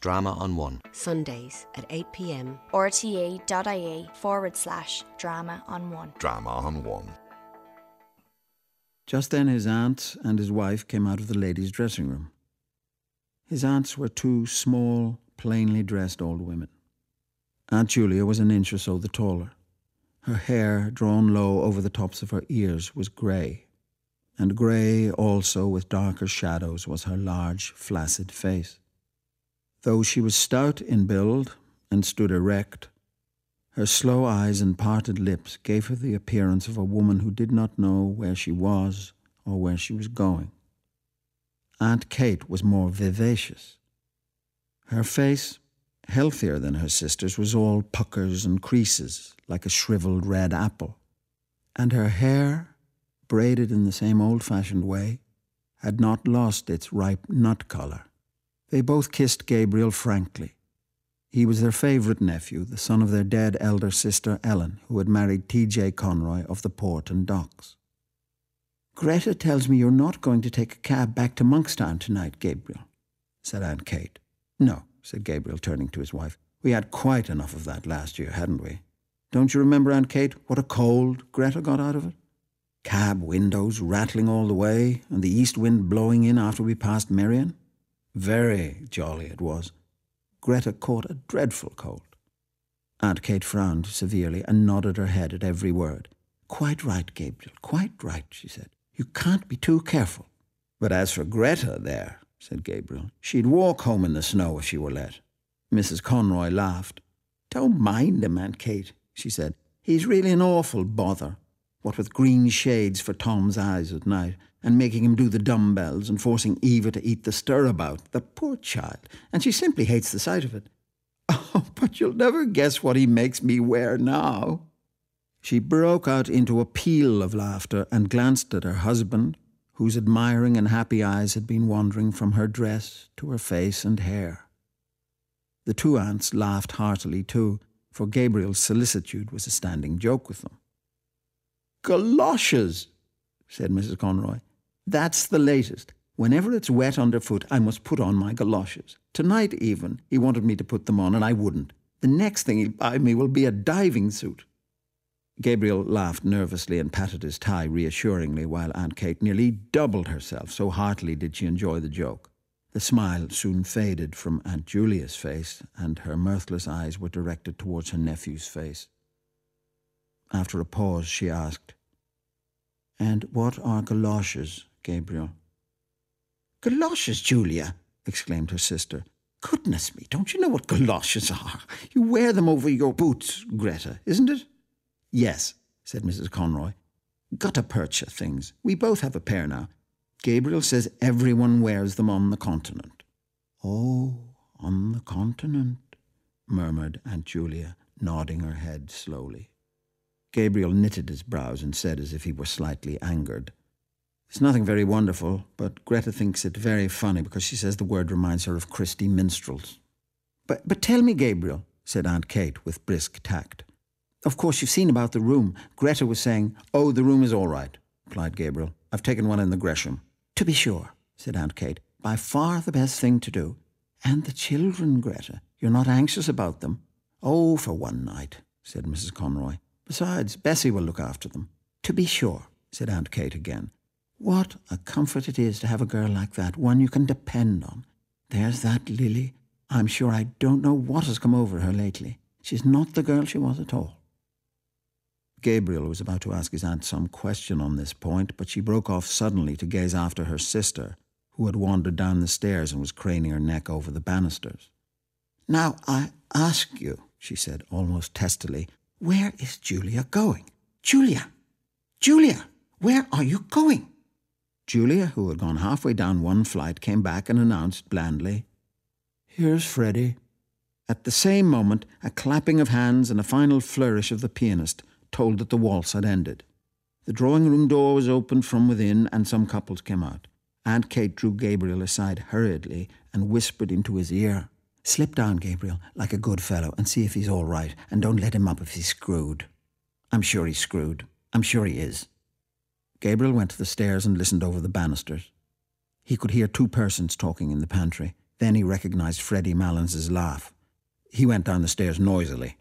Drama on One. Sundays at 8pm. rte.ie forward slash drama on one. Drama on One. Just then his aunt and his wife came out of the ladies' dressing room. His aunts were two small, plainly dressed old women. Aunt Julia was an inch or so the taller. Her hair, drawn low over the tops of her ears, was grey, and grey also with darker shadows was her large, flaccid face. Though she was stout in build and stood erect, her slow eyes and parted lips gave her the appearance of a woman who did not know where she was or where she was going. Aunt Kate was more vivacious. Her face, healthier than her sister's, was all puckers and creases, like a shriveled red apple. And her hair, braided in the same old fashioned way, had not lost its ripe nut colour. They both kissed Gabriel frankly. He was their favourite nephew, the son of their dead elder sister Ellen, who had married T.J. Conroy of the port and docks. Greta tells me you're not going to take a cab back to Monkstown tonight, Gabriel, said Aunt Kate. No, said Gabriel, turning to his wife. We had quite enough of that last year, hadn't we? Don't you remember, Aunt Kate, what a cold Greta got out of it? Cab windows rattling all the way, and the east wind blowing in after we passed Merrion? Very jolly it was. Greta caught a dreadful cold. Aunt Kate frowned severely and nodded her head at every word. Quite right, Gabriel, quite right, she said. You can't be too careful. But as for Greta there, said Gabriel, she'd walk home in the snow if she were let. Mrs. Conroy laughed. Don't mind him, Aunt Kate, she said. He's really an awful bother. What with green shades for Tom's eyes at night, and making him do the dumbbells, and forcing Eva to eat the stirabout, the poor child, and she simply hates the sight of it. Oh, but you'll never guess what he makes me wear now. She broke out into a peal of laughter and glanced at her husband, whose admiring and happy eyes had been wandering from her dress to her face and hair. The two aunts laughed heartily too, for Gabriel's solicitude was a standing joke with them. Galoshes, said Mrs. Conroy. That's the latest. Whenever it's wet underfoot, I must put on my galoshes. Tonight, even, he wanted me to put them on, and I wouldn't. The next thing he'll buy me will be a diving suit. Gabriel laughed nervously and patted his tie reassuringly while Aunt Kate nearly doubled herself, so heartily did she enjoy the joke. The smile soon faded from Aunt Julia's face, and her mirthless eyes were directed towards her nephew's face. After a pause, she asked, And what are galoshes, Gabriel? Galoshes, Julia, exclaimed her sister. Goodness me, don't you know what galoshes are? You wear them over your boots, Greta, isn't it? Yes, said Mrs. Conroy. Gutta percha things. We both have a pair now. Gabriel says everyone wears them on the continent. Oh, on the continent, murmured Aunt Julia, nodding her head slowly. Gabriel knitted his brows and said as if he were slightly angered. It's nothing very wonderful, but Greta thinks it very funny because she says the word reminds her of Christy minstrels. But, but tell me, Gabriel, said Aunt Kate with brisk tact. Of course, you've seen about the room. Greta was saying, Oh, the room is all right, replied Gabriel. I've taken one in the Gresham. To be sure, said Aunt Kate. By far the best thing to do. And the children, Greta. You're not anxious about them. Oh, for one night, said Mrs. Conroy. Besides, Bessie will look after them. To be sure, said Aunt Kate again. What a comfort it is to have a girl like that, one you can depend on. There's that Lily. I'm sure I don't know what has come over her lately. She's not the girl she was at all. Gabriel was about to ask his aunt some question on this point, but she broke off suddenly to gaze after her sister, who had wandered down the stairs and was craning her neck over the banisters. Now, I ask you, she said almost testily, where is Julia going? Julia! Julia! Where are you going? Julia, who had gone halfway down one flight, came back and announced blandly, Here's Freddy. At the same moment, a clapping of hands and a final flourish of the pianist told that the waltz had ended. The drawing room door was opened from within, and some couples came out. Aunt Kate drew Gabriel aside hurriedly and whispered into his ear, Slip down, Gabriel, like a good fellow, and see if he's all right, and don't let him up if he's screwed. I'm sure he's screwed. I'm sure he is. Gabriel went to the stairs and listened over the banisters. He could hear two persons talking in the pantry. Then he recognised Freddy Malins' laugh. He went down the stairs noisily.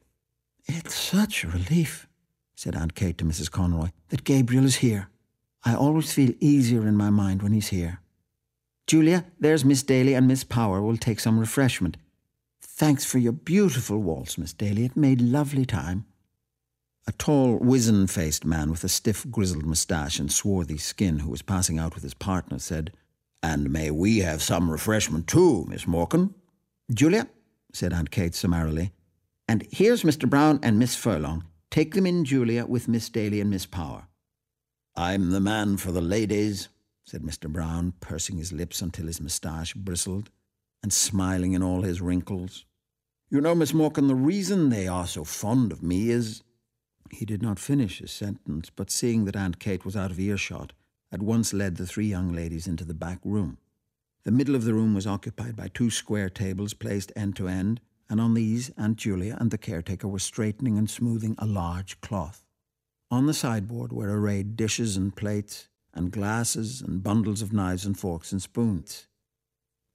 It's such a relief, said Aunt Kate to Mrs. Conroy, that Gabriel is here. I always feel easier in my mind when he's here. Julia, there's Miss Daly and Miss Power will take some refreshment. Thanks for your beautiful waltz, Miss Daly. It made lovely time. A tall, wizen faced man with a stiff, grizzled moustache and swarthy skin, who was passing out with his partner, said, And may we have some refreshment too, Miss Morkan? Julia, said Aunt Kate summarily. And here's Mr. Browne and Miss Furlong. Take them in, Julia, with Miss Daly and Miss Power. I'm the man for the ladies, said Mr. Browne, pursing his lips until his moustache bristled, and smiling in all his wrinkles. You know, Miss Morkan, the reason they are so fond of me is. He did not finish his sentence, but seeing that Aunt Kate was out of earshot, at once led the three young ladies into the back room. The middle of the room was occupied by two square tables placed end to end, and on these Aunt Julia and the caretaker were straightening and smoothing a large cloth. On the sideboard were arrayed dishes and plates, and glasses and bundles of knives and forks and spoons.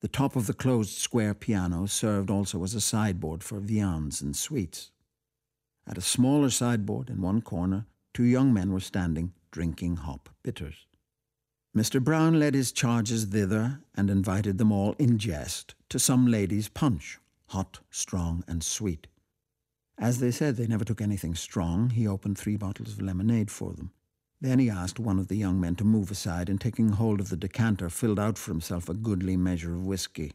The top of the closed square piano served also as a sideboard for viands and sweets. At a smaller sideboard in one corner, two young men were standing, drinking hop bitters. Mr. Browne led his charges thither and invited them all in jest to some ladies' punch, hot, strong, and sweet. As they said they never took anything strong, he opened three bottles of lemonade for them. Then he asked one of the young men to move aside and, taking hold of the decanter, filled out for himself a goodly measure of whisky.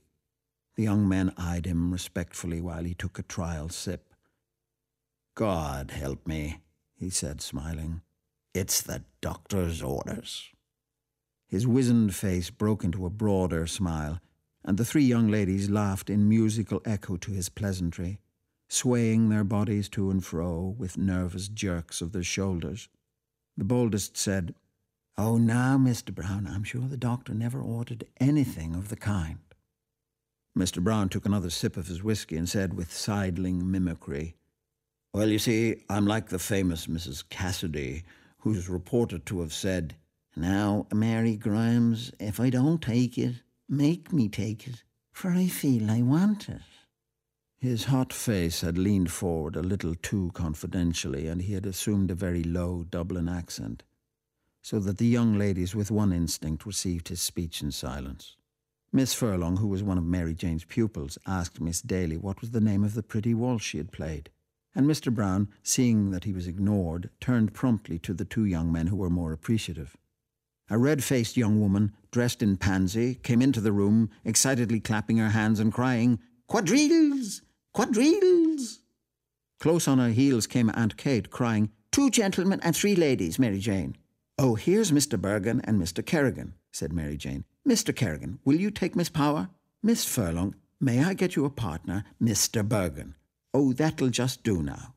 The young men eyed him respectfully while he took a trial sip. God help me, he said, smiling. It's the doctor's orders. His wizened face broke into a broader smile, and the three young ladies laughed in musical echo to his pleasantry swaying their bodies to and fro with nervous jerks of their shoulders. The boldest said, Oh, now, Mr. Browne, I'm sure the doctor never ordered anything of the kind. Mr. Browne took another sip of his whisky and said with sidling mimicry, Well, you see, I'm like the famous Mrs. Cassidy, who's reported to have said, Now, Mary Grimes, if I don't take it, make me take it, for I feel I want it. His hot face had leaned forward a little too confidentially, and he had assumed a very low Dublin accent, so that the young ladies with one instinct received his speech in silence. Miss Furlong, who was one of Mary Jane's pupils, asked Miss Daly what was the name of the pretty waltz she had played, and Mr. Browne, seeing that he was ignored, turned promptly to the two young men who were more appreciative. A red faced young woman, dressed in pansy, came into the room, excitedly clapping her hands and crying, Quadrilles! Quadrilles! Close on her heels came Aunt Kate, crying, Two gentlemen and three ladies, Mary Jane. Oh, here's Mr. Bergin and Mr. Kerrigan, said Mary Jane. Mr. Kerrigan, will you take Miss Power? Miss Furlong, may I get you a partner, Mr. Bergin? Oh, that'll just do now.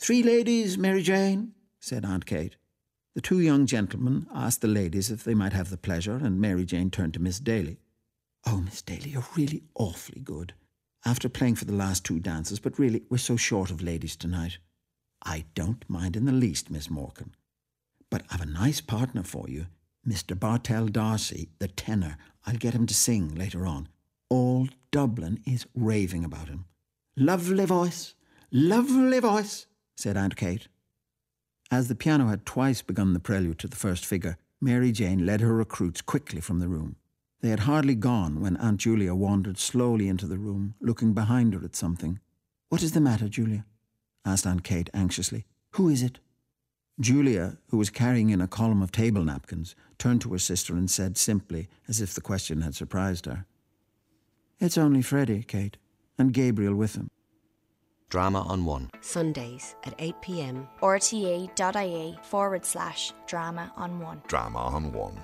Three ladies, Mary Jane, said Aunt Kate. The two young gentlemen asked the ladies if they might have the pleasure, and Mary Jane turned to Miss Daly. Oh, Miss Daly, you're really awfully good after playing for the last two dances, but really, we're so short of ladies tonight. I don't mind in the least, Miss Morkan. But I've a nice partner for you, Mr. Bartell D'Arcy, the tenor. I'll get him to sing later on. All Dublin is raving about him. Lovely voice, lovely voice, said Aunt Kate. As the piano had twice begun the prelude to the first figure, Mary Jane led her recruits quickly from the room. They had hardly gone when Aunt Julia wandered slowly into the room, looking behind her at something. What is the matter, Julia? asked Aunt Kate anxiously. Who is it? Julia, who was carrying in a column of table napkins, turned to her sister and said simply, as if the question had surprised her, It's only Freddy, Kate, and Gabriel with him. Drama on One. Sundays at 8 pm. rte.ie forward slash drama on one. Drama on One.